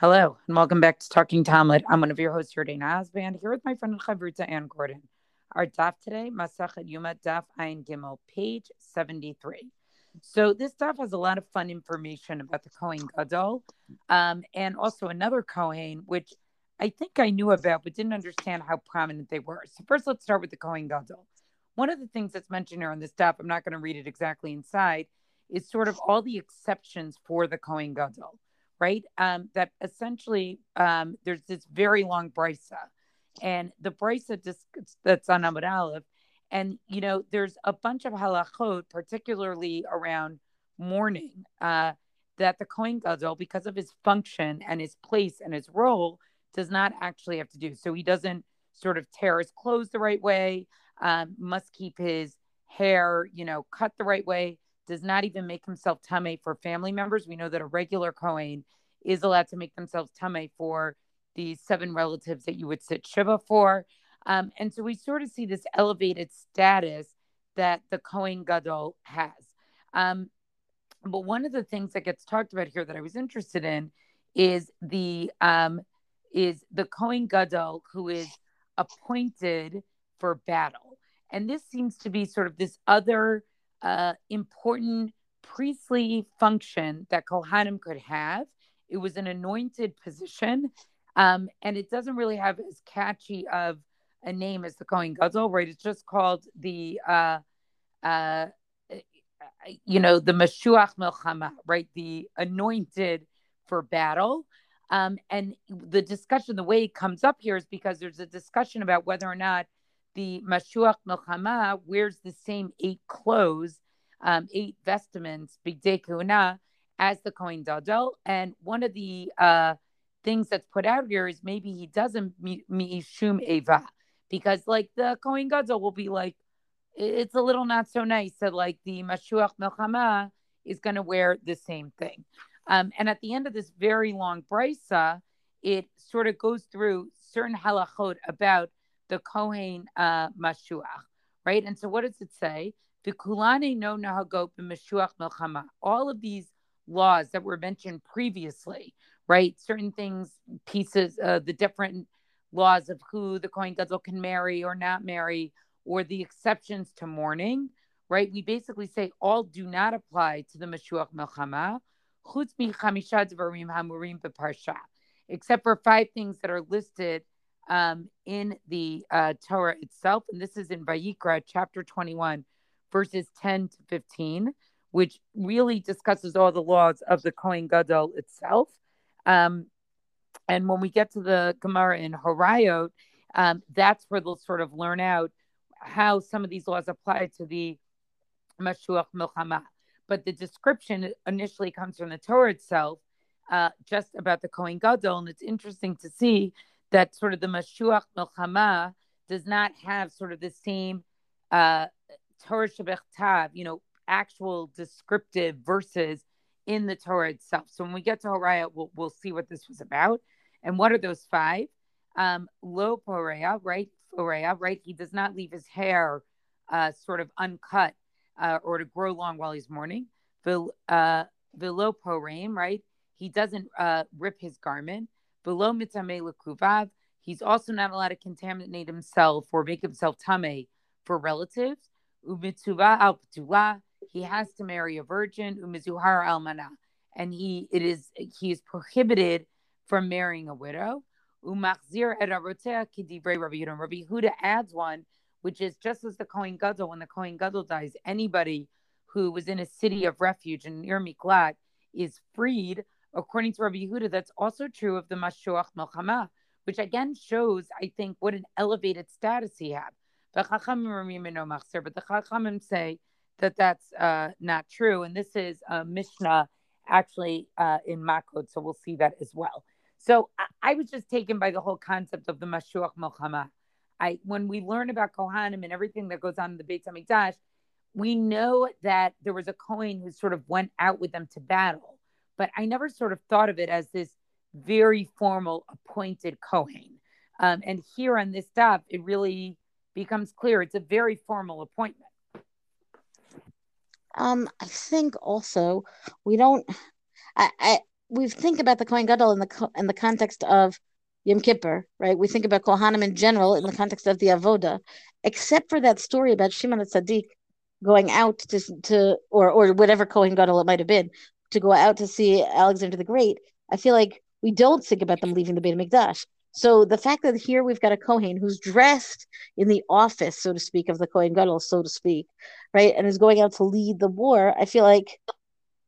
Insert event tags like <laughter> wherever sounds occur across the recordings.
Hello, and welcome back to Talking Talmud. I'm one of your hosts, Dana Osband, here with my friend Chavruta Ann Gordon. Our daf today, Masachet Yuma Daf Ayin Gimel, page 73. So this daf has a lot of fun information about the Kohen Gadol, um, and also another Kohen, which I think I knew about, but didn't understand how prominent they were. So first, let's start with the Kohen Gadol. One of the things that's mentioned here on this daf, I'm not going to read it exactly inside, is sort of all the exceptions for the Kohen Gadol right? Um, that essentially um, there's this very long brisa, and the brisa that's on Amud Aleph, and you know there's a bunch of halachot, particularly around mourning, uh, that the Kohen Gadol, because of his function and his place and his role, does not actually have to do. So he doesn't sort of tear his clothes the right way, um, must keep his hair, you know, cut the right way does not even make himself tame for family members. We know that a regular Kohen is allowed to make themselves tame for the seven relatives that you would sit Shiva for. Um, and so we sort of see this elevated status that the Kohen Gadol has. Um, but one of the things that gets talked about here that I was interested in is the um, is the Kohen Gadol who is appointed for battle, and this seems to be sort of this other uh, important priestly function that Kohanim could have. It was an anointed position, um, and it doesn't really have as catchy of a name as the Kohen Gadol, right? It's just called the, uh, uh, you know, the Mashuach Melchama, right? The anointed for battle. Um, and the discussion, the way it comes up here is because there's a discussion about whether or not the Mashuach Melchama wears the same eight clothes, um, eight vestments, Bigdei Kuna, as the Kohen Gadol. And one of the uh, things that's put out here is maybe he doesn't Mishum Eva, because like the Kohen Gadol will be like, it's a little not so nice that like the Mashuach Melchama is going to wear the same thing. Um, and at the end of this very long brisa, it sort of goes through certain halachot about the Kohen uh, Mashuach, right? And so what does it say? The Kulane no nahagot b'Mashuach Melchama. All of these laws that were mentioned previously, right? Certain things, pieces, uh, the different laws of who the Kohen Gadol can marry or not marry, or the exceptions to mourning, right? We basically say all do not apply to the Mashuach Melchama, chutz mi hamurim except for five things that are listed um, in the uh, Torah itself. And this is in Vayikra, chapter 21, verses 10 to 15, which really discusses all the laws of the Kohen Gadol itself. Um, and when we get to the Gemara in Horayot, um, that's where they'll sort of learn out how some of these laws apply to the Mashuach Milchama. But the description initially comes from the Torah itself, uh, just about the Kohen Gadol. And it's interesting to see that sort of the Mashuach Milchama does not have sort of the same uh, Torah Shebichtav, you know, actual descriptive verses in the Torah itself. So when we get to Horayot, we'll, we'll see what this was about. And what are those five? Um, Lo Porea, right? Porea, right? He does not leave his hair uh, sort of uncut uh, or to grow long while he's mourning. Vil, uh, Vilo Poreim, right? He doesn't uh, rip his garment below lekuvav. He's also not allowed to contaminate himself or make himself tame for relatives. Umitzuva al He has to marry a virgin. Umizuhar almana. And he it is he is prohibited from marrying a widow. Umachzir et kidivrei Rabbi Yehuda. Rabbi Yehuda adds one, which is just as the Kohen Gadol, when the Kohen Gadol dies, anybody who was in a city of refuge and near Miklat is freed according to Rabbi Yehuda, that's also true of the Mashuach Melchama, which again shows, I think, what an elevated status he had. But the Chachamim say that that's uh, not true. And this is a Mishnah actually uh, in Makot, so we'll see that as well. So I, I, was just taken by the whole concept of the Mashuach Melchama. I, when we learn about Kohanim and everything that goes on in the Beit HaMikdash, we know that there was a Kohen who sort of went out with them to battle but I never sort of thought of it as this very formal appointed Kohen. Um, and here on this stuff, it really becomes clear it's a very formal appointment. Um, I think also we don't. I, I we think about the Kohen Gadol in the in the context of Yom Kippur, right? We think about Kohanim in general in the context of the Avoda, except for that story about Shimon Tzaddik going out to to or or whatever Kohen Gadol it might have been to go out to see Alexander the Great. I feel like we don't think about them leaving the Beit Mikdash. So the fact that here we've got a Kohen who's dressed in the office, so to speak, of the Kohen Gadol, so to speak, right, and is going out to lead the war, I feel like,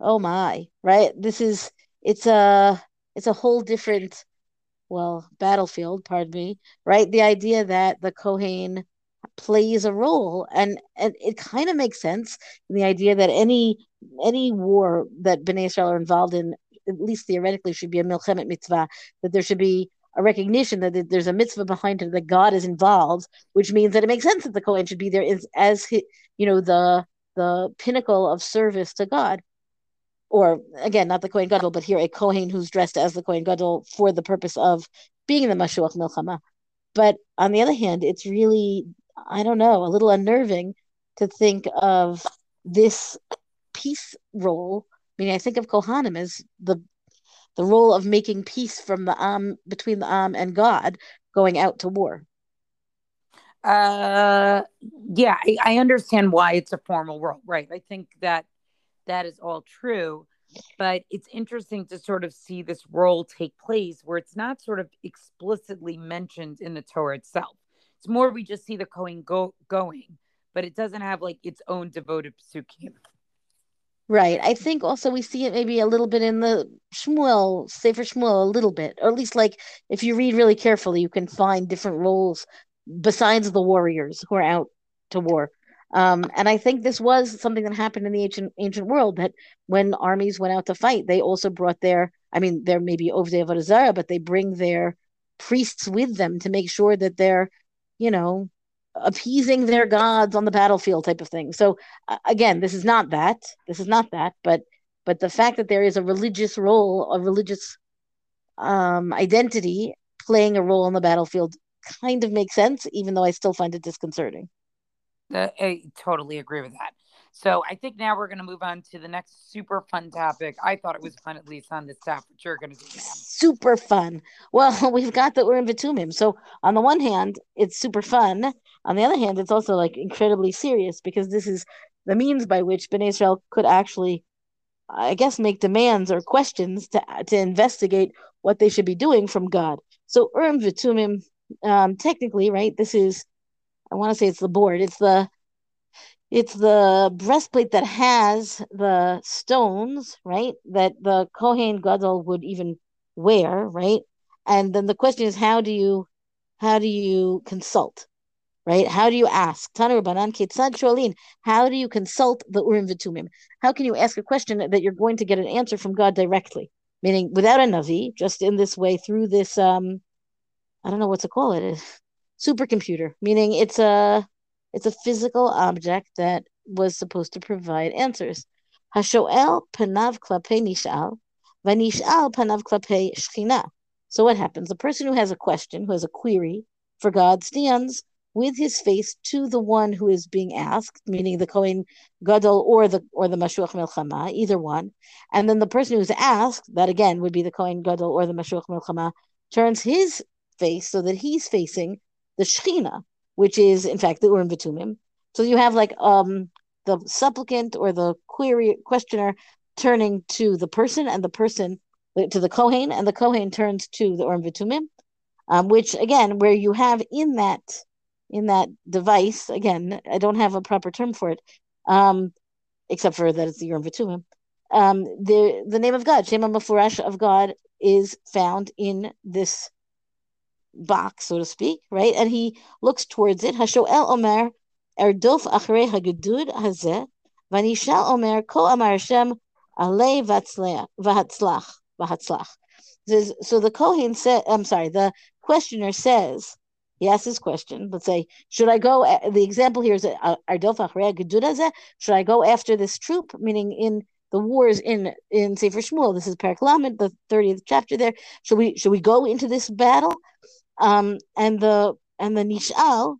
oh my, right? This is it's a it's a whole different, well, battlefield. Pardon me, right? The idea that the Kohen plays a role, and and it kind of makes sense in the idea that any any war that Bnei Israel are involved in, at least theoretically, should be a milchemet mitzvah. That there should be a recognition that there's a mitzvah behind it, that God is involved, which means that it makes sense that the Kohen should be there as, as you know the the pinnacle of service to God. Or again, not the Kohen Gadol, but here a Kohen who's dressed as the Kohen Gadol for the purpose of being the Mashuach Milchama. But on the other hand, it's really, I don't know, a little unnerving to think of this peace role. I mean, I think of Kohanim as the the role of making peace from the Am between the Am and God going out to war. Uh, yeah, I, I understand why it's a formal role, right? I think that that is all true, but it's interesting to sort of see this role take place where it's not sort of explicitly mentioned in the Torah itself. It's more we just see the Kohen go going, but it doesn't have like its own devoted psukim. Right. I think also we see it maybe a little bit in the Shmuel, Sefer Shmuel, a little bit, or at least like if you read really carefully, you can find different roles besides the warriors who are out to war. Um, and I think this was something that happened in the ancient ancient world that when armies went out to fight, they also brought their, I mean, there may be the Avodah but they bring their priests with them to make sure that they're, you know, appeasing their gods on the battlefield type of thing. So again, this is not that. This is not that, but but the fact that there is a religious role, a religious um, identity playing a role on the battlefield kind of makes sense, even though I still find it disconcerting. Uh, I totally agree with that. So I think now we're going to move on to the next super fun topic. I thought it was fun, at least on the staff, but you're going to do. Super fun. Well, <laughs> we've got that we're in Vitumim. So on the one hand, it's super fun. On the other hand, it's also like incredibly serious because this is the means by which Bnei Israel could actually, I guess, make demands or questions to to investigate what they should be doing from God. So Urim Vitumim, um, technically, right? This is, I want to say it's the board. It's the it's the breastplate that has the stones, right? That the Kohen Gadol would even wear, right? And then the question is, how do you, how do you consult, right? How do you ask? Tanu Rabbanan Ketzad Sholin. How do you consult the Urim Vitumim? How can you ask a question that you're going to get an answer from God directly, meaning without a navi, just in this way through this, um, I don't know what to call it, supercomputer, meaning it's a it's a physical object that was supposed to provide answers. Hashoel panav klape nishal, vanishal panav klape shchina. So what happens? The person who has a question, who has a query for God, stands with his face to the one who is being asked, meaning the Kohen Gadol or the or the Mashuach Milchama, either one. And then the person who's asked, that again would be the Kohen Gadol or the Mashuach Milchama, turns his face so that he's facing the Shechina, which is in fact the Urim Vitumim. So you have like um the supplicant or the query questioner turning to the person and the person to the Kohen and the Kohen turns to the Urim Vitumim, um, which again, where you have in that in that device, again, I don't have a proper term for it, um, except for that it's the Urim Vitumim. Um, the the name of God, Shema Mafurash of God, is found in this box, so to speak, right? And he looks towards it. Hashoel Omer, Erdof Achrei Hagedud Hazeh, Vanishal Omer, Ko Amar Hashem, Alei Vahatzlach, Vahatzlach. So the Kohen said, I'm sorry, the questioner says, he asks his question. Let's say, should I go? The example here is Achrei Hagedud Should I go after this troop? Meaning in the wars in in Sefer Shmuel. This is Perek Lamed, the thirtieth chapter. There, should we should we go into this battle? Um, and the and the Nishal,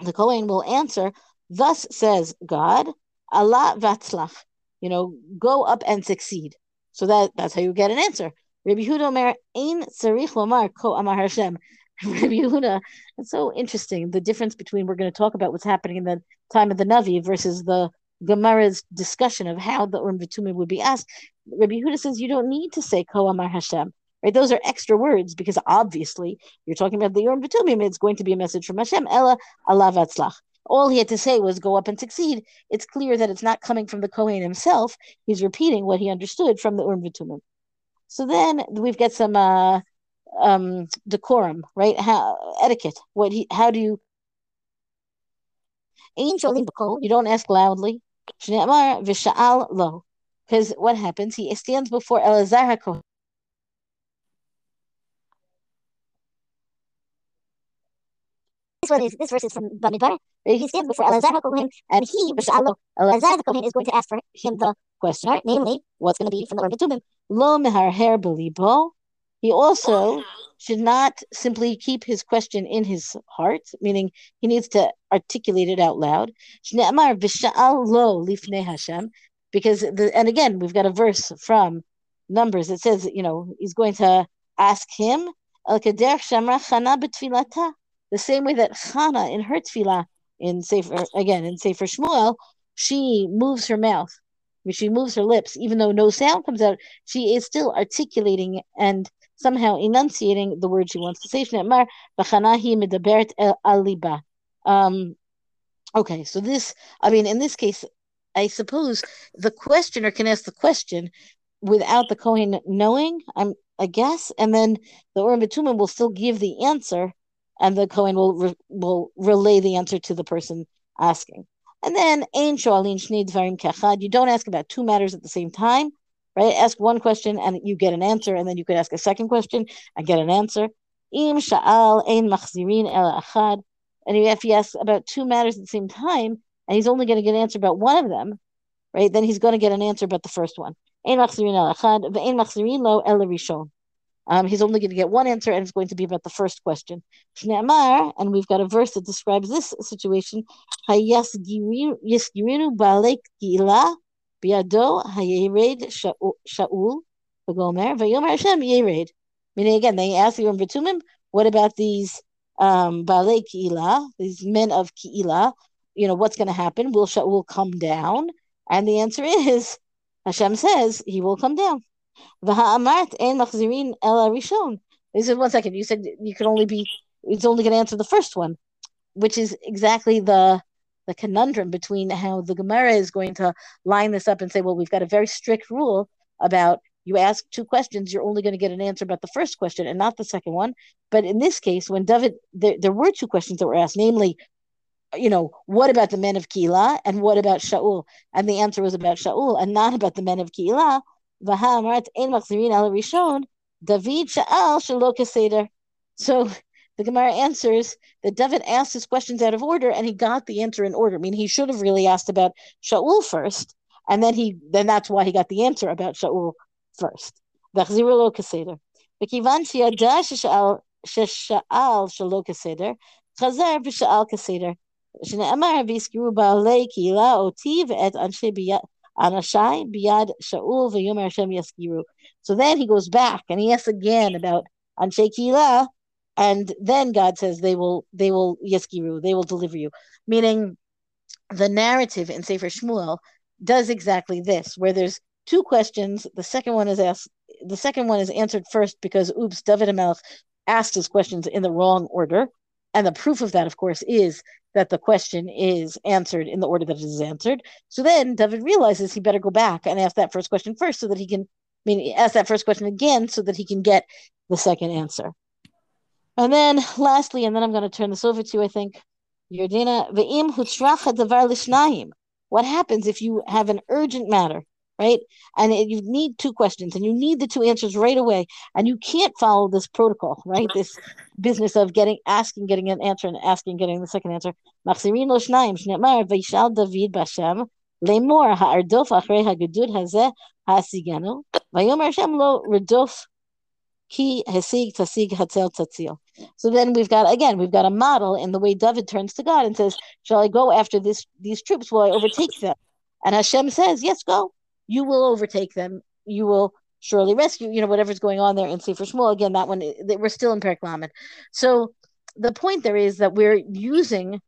the Kohen will answer, thus says God, Allah vatzlach, you know, go up and succeed. So that that's how you get an answer. Rabbi Yehuda Omer Ein Tzarich Lomar Ko Amar Hashem. <laughs> Rabbi Yehuda, it's so interesting the difference between we're going to talk about what's happening in the time of the Navi versus the Gemara's discussion of how the Urim Vitumim would be asked. Rabbi Yehuda says you don't need to say Ko Amar Hashem. Right, those are extra words because obviously you're talking about the Urim Vitumim. It's going to be a message from Hashem. Ella Allah Vatzlach. All he had to say was go up and succeed. It's clear that it's not coming from the Kohen himself. He's repeating what he understood from the Urim Vitumim. So then we've got some uh, um, decorum, right? How etiquette. What he, how do you? Angel you don't ask loudly. because what happens? He stands before Elazar HaKohen. This one is this verse is from Bamidbar. He stands before Elazar HaKohen, and he, Elazar HaKohen, is going to ask for him the question, namely, what's going to be from the. Lo mehar her belibo. He also should not simply keep his question in his heart, meaning he needs to articulate it out loud. Because the and again we've got a verse from Numbers. That says, you know, he's going to ask him the same way that Chana in her tefillah in Sefer again in Sefer Shmuel, she moves her mouth, she moves her lips, even though no sound comes out, she is still articulating and somehow enunciating the word she wants to say. Um, okay, so this, I mean, in this case, I suppose the questioner can ask the question without the Kohen knowing, I'm, I guess, and then the Urim will still give the answer, and the Kohen will re, will relay the answer to the person asking. And then, you don't ask about two matters at the same time right? Ask one question and you get an answer, and then you could ask a second question and get an answer. Im sha'al ein machzirin el achad. And if he asks about two matters at the same time, and he's only going to get an answer about one of them, right? Then he's going to get an answer about the first one. Ein machzirin el achad, ve'ein machzirin lo el rishon. Um, he's only going to get one answer, and it's going to be about the first question. And we've got a verse that describes this situation. Biado hayered Shaul v'gomer v'yomer Hashem yered. Meaning again, they ask you in Bitumim, what about these um, Balei these men of Keilah? You know, what's going to happen? Will Shaul come down? And the answer is, Hashem says he will come down. V'ha'amart en machzirin el arishon. He said, one second, you said you could only be, it's only going to answer the first one, which is exactly the the conundrum between how the Gemara is going to line this up and say, well, we've got a very strict rule about you ask two questions, you're only going to get an answer about the first question and not the second one. But in this case, when David, there, there were two questions that were asked, namely, you know, what about the men of Keilah and what about Shaul? And the answer was about Shaul and not about the men of Keilah. David Sha'al So the Gemara answers that David asked his questions out of order and he got the answer in order. I mean, he should have really asked about Shaul first, and then he then that's why he got the answer about Shaul first. So then he goes back and he asks again about Anshe Keilah and then God says they will they will yeskiru, they will deliver you. Meaning the narrative in Sefer Shmuel does exactly this, where there's two questions. The second one is asked the second one is answered first because oops, David Hamelech asked his questions in the wrong order. And the proof of that, of course, is that the question is answered in the order that it is answered. So then David realizes he better go back and ask that first question first so that he can I mean ask that first question again so that he can get the second answer. And then lastly, and then I'm going to turn this over to you, I think, lishnayim. What happens if you have an urgent matter, right? And you need two questions and you need the two answers right away. And you can't follow this protocol, right? This business of getting, asking, getting an answer and asking, getting the second answer. David lemor ha'ardof achrei ha'gedud hazeh ha'asigenu, vayomer Hashem lo redof ki hesig tasig hatzel tatzil. So then we've got again we've got a model in the way David turns to God and says, "Shall I go after this these troops? Will I overtake them?" And Hashem says, "Yes, go. You will overtake them. You will surely rescue, you know, whatever's going on there in Sefer Shmuel. Again, that one, we're still in Perek Lamed. So the point there is that we're using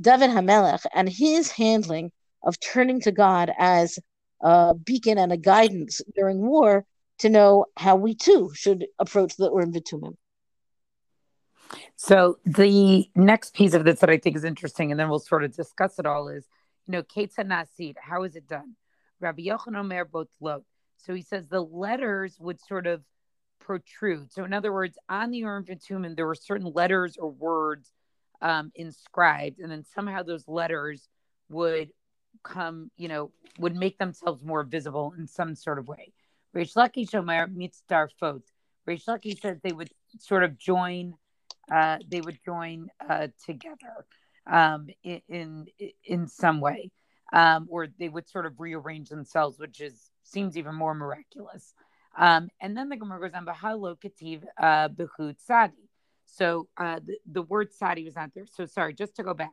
David Hamelech and his handling of turning to God as a beacon and a guidance during war to know how we too should approach the Urim Vitumim. So the next piece of this that I think is interesting, and then we'll sort of discuss it all, is you know, Ketza Nasid, how is it done? Rabbi Yochanan Omer both low. So he says the letters would sort of protrude. So in other words, on the Urim Vitumim, there were certain letters or words um, inscribed, and then somehow those letters would come, you know, would make themselves more visible in some sort of way. Reish Lakish Omer Mitzdarfot. Fot. Reish Lakish says they would sort of join, uh, they would join uh, together um, in, in, some way, um, or they would sort of rearrange themselves, which is seems even more miraculous. Um, and then the Gemara goes on, Bahalo Kativ Bechut Sadi. So uh, the, the word Sadi was not there. So sorry, just to go back.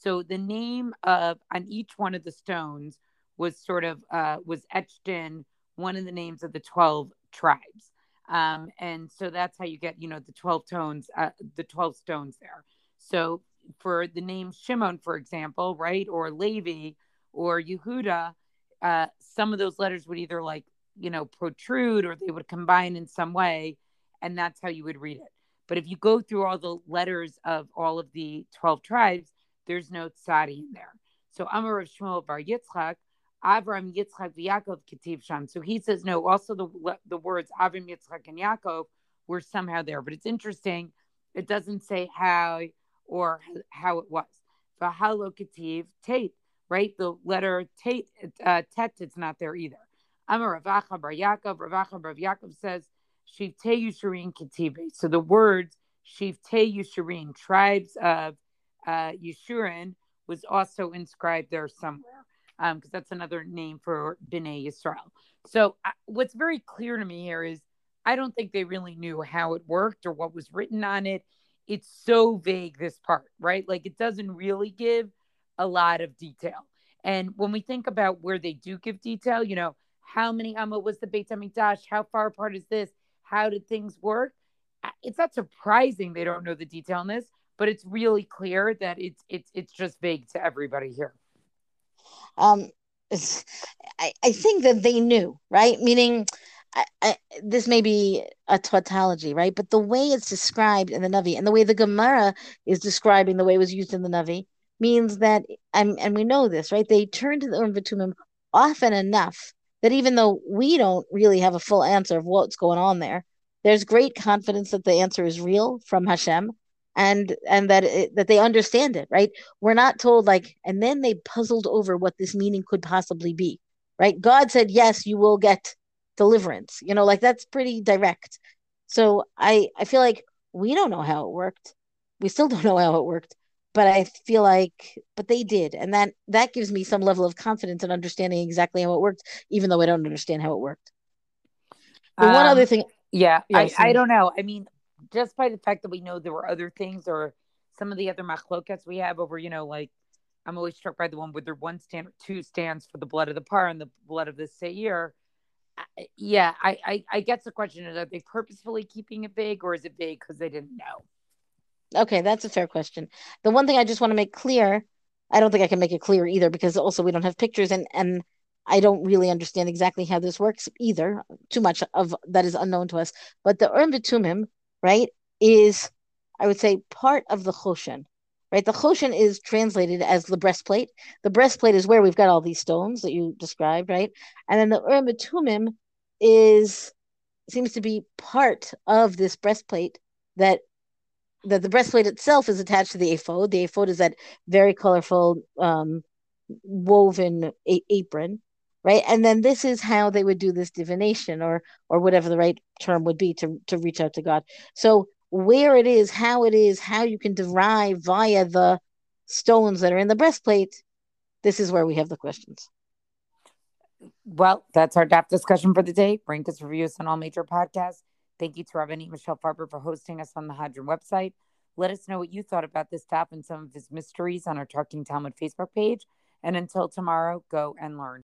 So the name of on each one of the stones was sort of uh, was etched in one of the names of the 12 tribes. Um, and so that's how you get, you know, the 12 tones, uh, the 12 stones there. So for the name Shimon, for example, right, or Levi or Yehuda, uh, some of those letters would either like, you know, protrude or they would combine in some way. And that's how you would read it. But if you go through all the letters of all of the 12 tribes, there's no tzadi in there. So Amar of Shmuel Bar Yitzchak, Avram, Yitzchak, Yaakov, Ketiv Sham. So he says no. Also, the the words Avram, Yitzchak, and Yaakov were somehow there, but it's interesting. It doesn't say how or how it was. Vahalo Ketiv Tate, right? The letter Tate, uh, Tet, it's not there either. Amar Rav Acha Bar Yaakov, Rav Acha Bar Yaakov says Shivte Yeshurun Ketibe. So the words Shivte Yeshurun, tribes of uh, Yeshurun, was also inscribed there somewhere because um, that's another name for Bnei Yisrael. So uh, what's very clear to me here is I don't think they really knew how it worked or what was written on it. It's so vague, this part, right? Like it doesn't really give a lot of detail. And when we think about where they do give detail, you know, how many Amma was the Beit HaMikdash? How far apart is this? How did things work? It's not surprising they don't know the detail on this, but it's really clear that it's it's it's just vague to everybody here. Um, I, I think that they knew, right? Meaning, I, I, this may be a tautology, right? But the way it's described in the Navi and the way the Gemara is describing the way it was used in the Navi means that, and, and we know this, right? They turn to the Urim Vitumim often enough that even though we don't really have a full answer of what's going on there, there's great confidence that the answer is real from Hashem and and that it, that they understand it right? We're not told like and then they puzzled over what this meaning could possibly be right? God said yes you will get deliverance you know like that's pretty direct. So i i feel like we don't know how it worked. We still <laughs> don't know how it worked but i feel like but they did and that that gives me some level of confidence in understanding exactly how it worked even though i don't understand how it worked. But um, one other thing yeah, I, I don't know. I mean just by the fact that we know there were other things or some of the other machlokets we have over, you know, like I'm always struck by the one where there one stand or two stands for the blood of the par and the blood of the seir. Yeah, I, I, I guess the question is: Are they purposefully keeping it vague, or is it vague because they didn't know? Okay, that's a fair question. The one thing I just want to make clear, I don't think I can make it clear either because also we don't have pictures and and I don't really understand exactly how this works either. Too much of that is unknown to us. But the Urim Vitumim right, is I would say part of the choshen. Right, the choshen is translated as the breastplate. The breastplate is where we've got all these stones that you described, right? And then the urim tumim is seems to be part of this breastplate that that the breastplate itself is attached to the ephod. The ephod is that very colorful um, woven a- apron, right? And then this is how they would do this divination or or whatever the right term would be to to reach out to god. So where it is how it is how you can derive via the stones that are in the breastplate this is where we have the questions. Well that's our daf discussion for the day. Rank us reviews on all major podcasts. Thank you to Rabbanit michelle farber for hosting us on the hadran website. Let us know what you thought about this daf and some of his mysteries on our talking talmud facebook page and until tomorrow, go and learn.